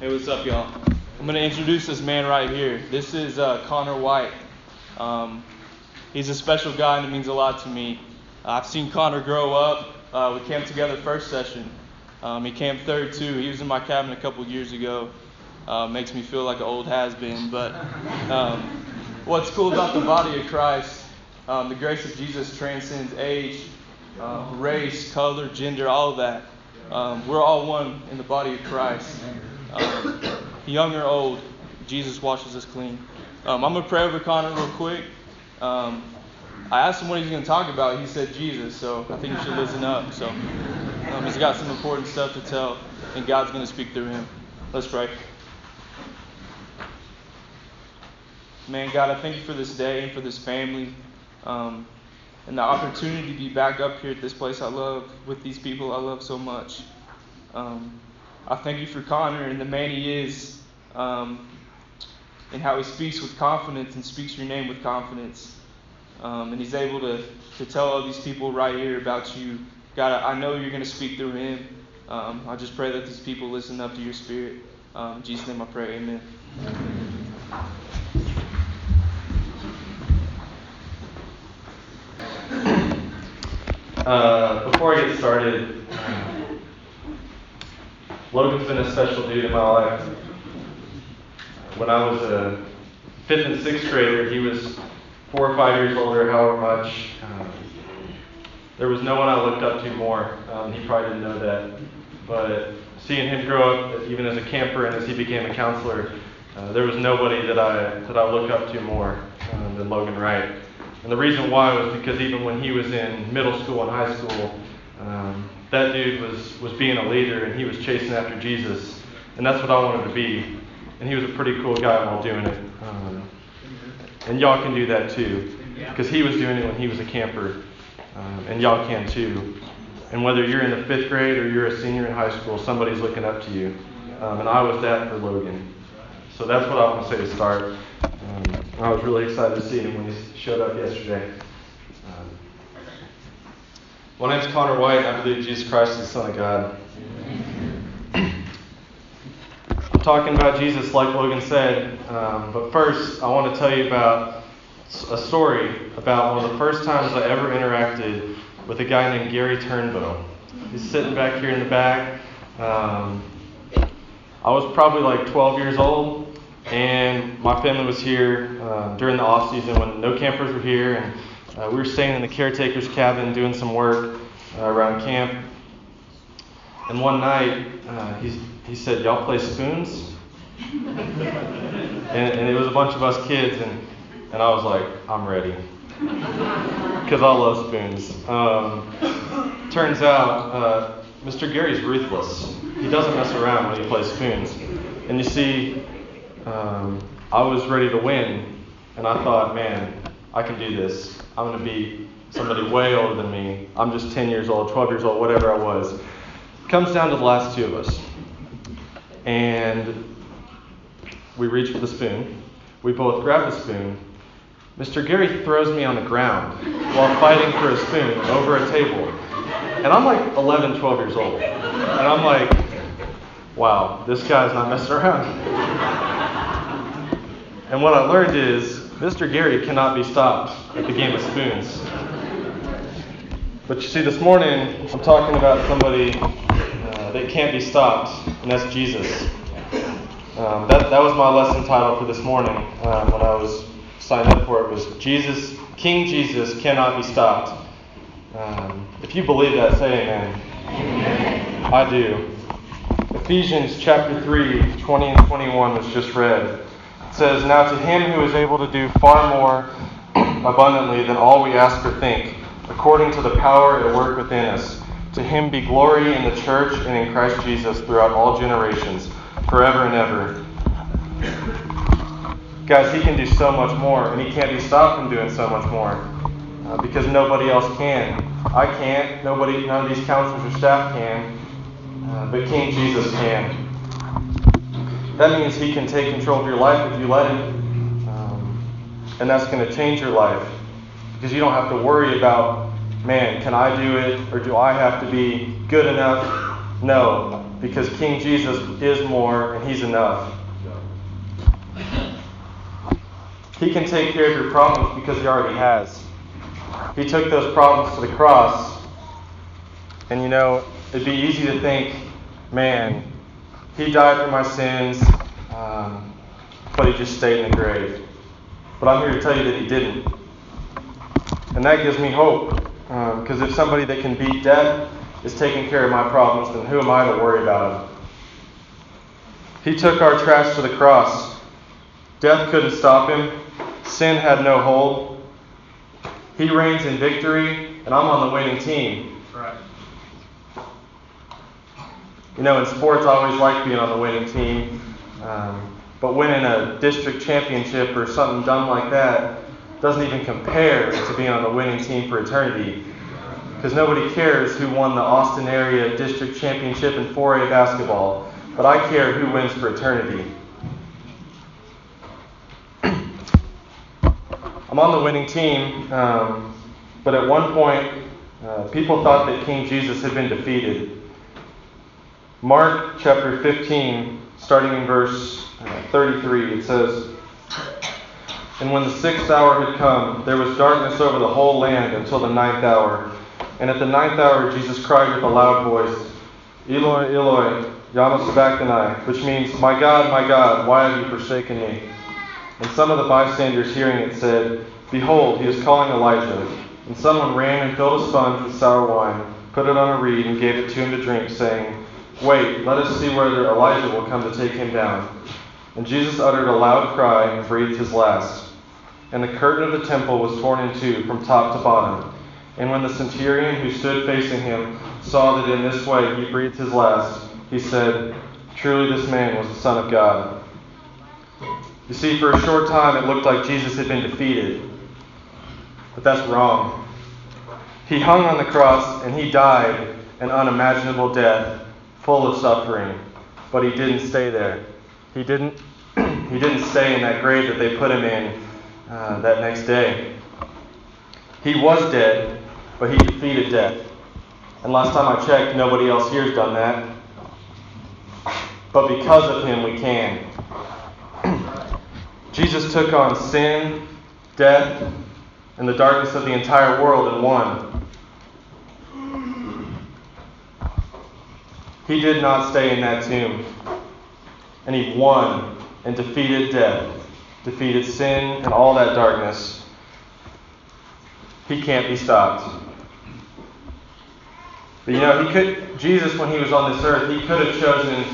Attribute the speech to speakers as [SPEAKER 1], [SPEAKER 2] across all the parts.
[SPEAKER 1] Hey, what's up, y'all? I'm going to introduce this man right here. This is uh, Connor White. Um, he's a special guy and it means a lot to me. I've seen Connor grow up. Uh, we camped together first session. Um, he camped third too. He was in my cabin a couple years ago. Uh, makes me feel like an old has been. But um, what's cool about the body of Christ, um, the grace of Jesus transcends age, uh, race, color, gender, all of that. Um, we're all one in the body of Christ. Um, young or old, Jesus washes us clean. Um, I'm going to pray over Connor real quick. Um, I asked him what he's going to talk about. He said Jesus, so I think you should listen up. So um, he's got some important stuff to tell, and God's going to speak through him. Let's pray. Man, God, I thank you for this day and for this family. Um, and the opportunity to be back up here at this place I love with these people I love so much. Um, I thank you for Connor and the man he is, um, and how he speaks with confidence and speaks your name with confidence. Um, and he's able to, to tell all these people right here about you. God, I know you're going to speak through him. Um, I just pray that these people listen up to your spirit. Um, in Jesus' name I pray. Amen.
[SPEAKER 2] Uh, before I get started, Logan's been a special dude in my life. When I was a fifth and sixth grader, he was four or five years older, however much. Um, there was no one I looked up to more. Um, he probably didn't know that. But seeing him grow up, even as a camper and as he became a counselor, uh, there was nobody that I that I look up to more um, than Logan Wright. And the reason why was because even when he was in middle school and high school, um, that dude was, was being a leader and he was chasing after Jesus. And that's what I wanted to be. And he was a pretty cool guy while doing it. Um, and y'all can do that too. Because he was doing it when he was a camper. Um, and y'all can too. And whether you're in the fifth grade or you're a senior in high school, somebody's looking up to you. Um, and I was that for Logan. So that's what I want to say to start. Um, I was really excited to see him when he showed up yesterday. My name's Connor White. I believe Jesus Christ is the Son of God. I'm talking about Jesus, like Logan said. Um, but first, I want to tell you about a story about one of the first times I ever interacted with a guy named Gary Turnbow. He's sitting back here in the back. Um, I was probably like 12 years old, and my family was here uh, during the off season when no campers were here, and uh, we were staying in the caretaker's cabin doing some work uh, around camp. And one night, uh, he, he said, Y'all play spoons? and, and, it was a bunch of us kids, and, and I was like, I'm ready. Because I love spoons. Um, turns out, uh, Mr. Gary's ruthless. He doesn't mess around when he plays spoons. And you see, um, I was ready to win, and I thought, man, I can do this. I'm going to beat somebody way older than me. I'm just 10 years old, 12 years old, whatever I was. Comes down to the last two of us. And we reach for the spoon. We both grab the spoon. Mr. Gary throws me on the ground while fighting for a spoon over a table. And I'm like 11, 12 years old. And I'm like, wow, this guy's not messing around. And what I learned is Mr. Gary cannot be stopped at the game of spoons. But you see, this morning I'm talking about somebody uh, that can't be stopped, and that's Jesus. Um, that, that was my lesson title for this morning um, when I was signed up for it was Jesus, King Jesus cannot be stopped. Um, if you believe that, say amen. amen. I do. Ephesians chapter 3, 20 and 21 was just read. Says, Now to him who is able to do far more abundantly than all we ask or think, according to the power at work within us, to him be glory in the church and in Christ Jesus throughout all generations, forever and ever. Guys, he can do so much more, and he can't be stopped from doing so much more uh, because nobody else can. I can't. Nobody, none of these counselors or staff can, uh, but King Jesus can. That means he can take control of your life if you let him, um, and that's going to change your life because you don't have to worry about, man, can I do it or do I have to be good enough? No, because King Jesus is more and He's enough. He can take care of your problems because He already has. He took those problems to the cross. And you know, it'd be easy to think, man, He died for my sins, um, but He just stayed in the grave. But I'm here to tell you that He didn't. And that gives me hope. Because um, if somebody that can beat death is taking care of my problems, then who am I to worry about them? He took our trash to the cross. Death couldn't stop him. Sin had no hold. He reigns in victory, and I'm on the winning team. Right. You know, in sports, I always like being on the winning team. Um, but winning a district championship or something dumb like that doesn't even compare to being on the winning team for eternity. Because nobody cares who won the Austin area district championship in 4A basketball, but I care who wins for eternity. I'm on the winning team, um, but at one point, uh, people thought that King Jesus had been defeated. Mark chapter 15, starting in verse uh, 33, it says, And when the sixth hour had come, there was darkness over the whole land until the ninth hour. And at the ninth hour, Jesus cried with a loud voice, Eloi, Eloi, lama sabachthani, which means, My God, my God, why have you forsaken me? And some of the bystanders hearing it said, Behold, he is calling Elijah. And someone ran and filled a sponge with sour wine, put it on a reed, and gave it to him to drink, saying, Wait, let us see whether Elijah will come to take him down. And Jesus uttered a loud cry and breathed his last. And the curtain of the temple was torn in two from top to bottom. And when the centurion who stood facing him saw that in this way he breathed his last, he said, Truly this man was the Son of God. You see, for a short time it looked like Jesus had been defeated. But that's wrong. He hung on the cross and he died an unimaginable death, full of suffering. But he didn't stay there. He didn't, he didn't stay in that grave that they put him in uh, that next day. He was dead, but he defeated death. And last time I checked, nobody else here has done that. But because of him, we can. Jesus took on sin, death, and the darkness of the entire world and won. He did not stay in that tomb. And he won and defeated death, defeated sin and all that darkness. He can't be stopped. But you know, he could Jesus when he was on this earth, he could have chosen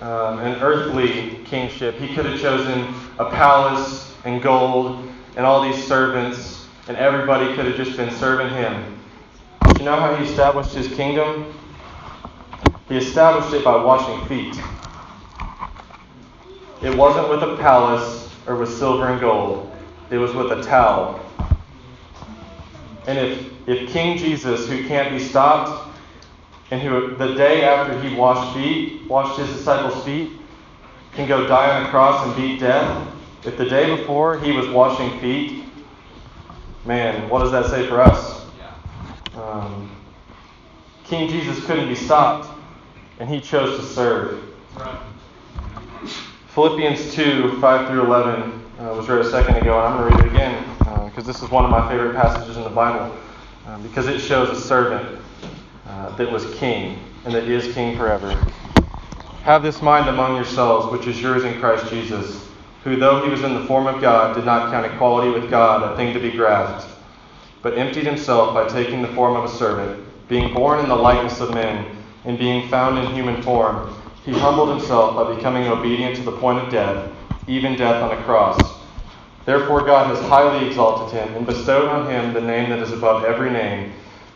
[SPEAKER 2] um, an earthly kingship. He could have chosen a palace and gold and all these servants, and everybody could have just been serving him. But you know how he established his kingdom? He established it by washing feet. It wasn't with a palace or with silver and gold, it was with a towel. And if, if King Jesus, who can't be stopped, and who the day after he washed feet, washed his disciples' feet, can go die on a cross and beat death, if the day before he was washing feet, man, what does that say for us? Um, King Jesus couldn't be stopped, and he chose to serve. Philippians 2 5 through 11 uh, was read a second ago, and I'm going to read it again because uh, this is one of my favorite passages in the Bible uh, because it shows a servant uh, that was king and that is king forever. Have this mind among yourselves, which is yours in Christ Jesus, who, though he was in the form of God, did not count equality with God a thing to be grasped, but emptied himself by taking the form of a servant, being born in the likeness of men, and being found in human form. He humbled himself by becoming obedient to the point of death, even death on a cross. Therefore, God has highly exalted him and bestowed on him the name that is above every name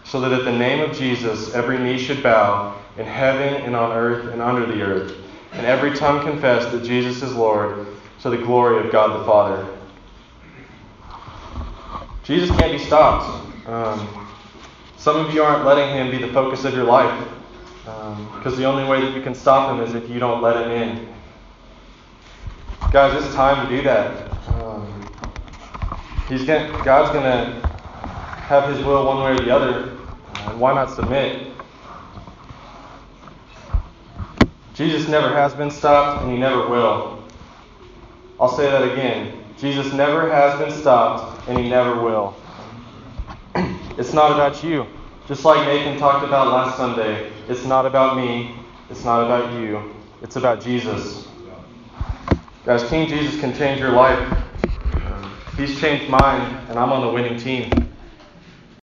[SPEAKER 2] so that at the name of Jesus every knee should bow in heaven and on earth and under the earth, and every tongue confess that Jesus is Lord to the glory of God the Father. Jesus can't be stopped. Um, some of you aren't letting him be the focus of your life because um, the only way that you can stop him is if you don't let him in. Guys, it's time to do that. Um, he's gonna, God's going to have his will one way or the other. And why not submit? Jesus never has been stopped, and he never will. I'll say that again. Jesus never has been stopped, and he never will. It's not about you. Just like Nathan talked about last Sunday, it's not about me, it's not about you, it's about Jesus. Guys, King Jesus can change your life. He's changed mine, and I'm on the winning team.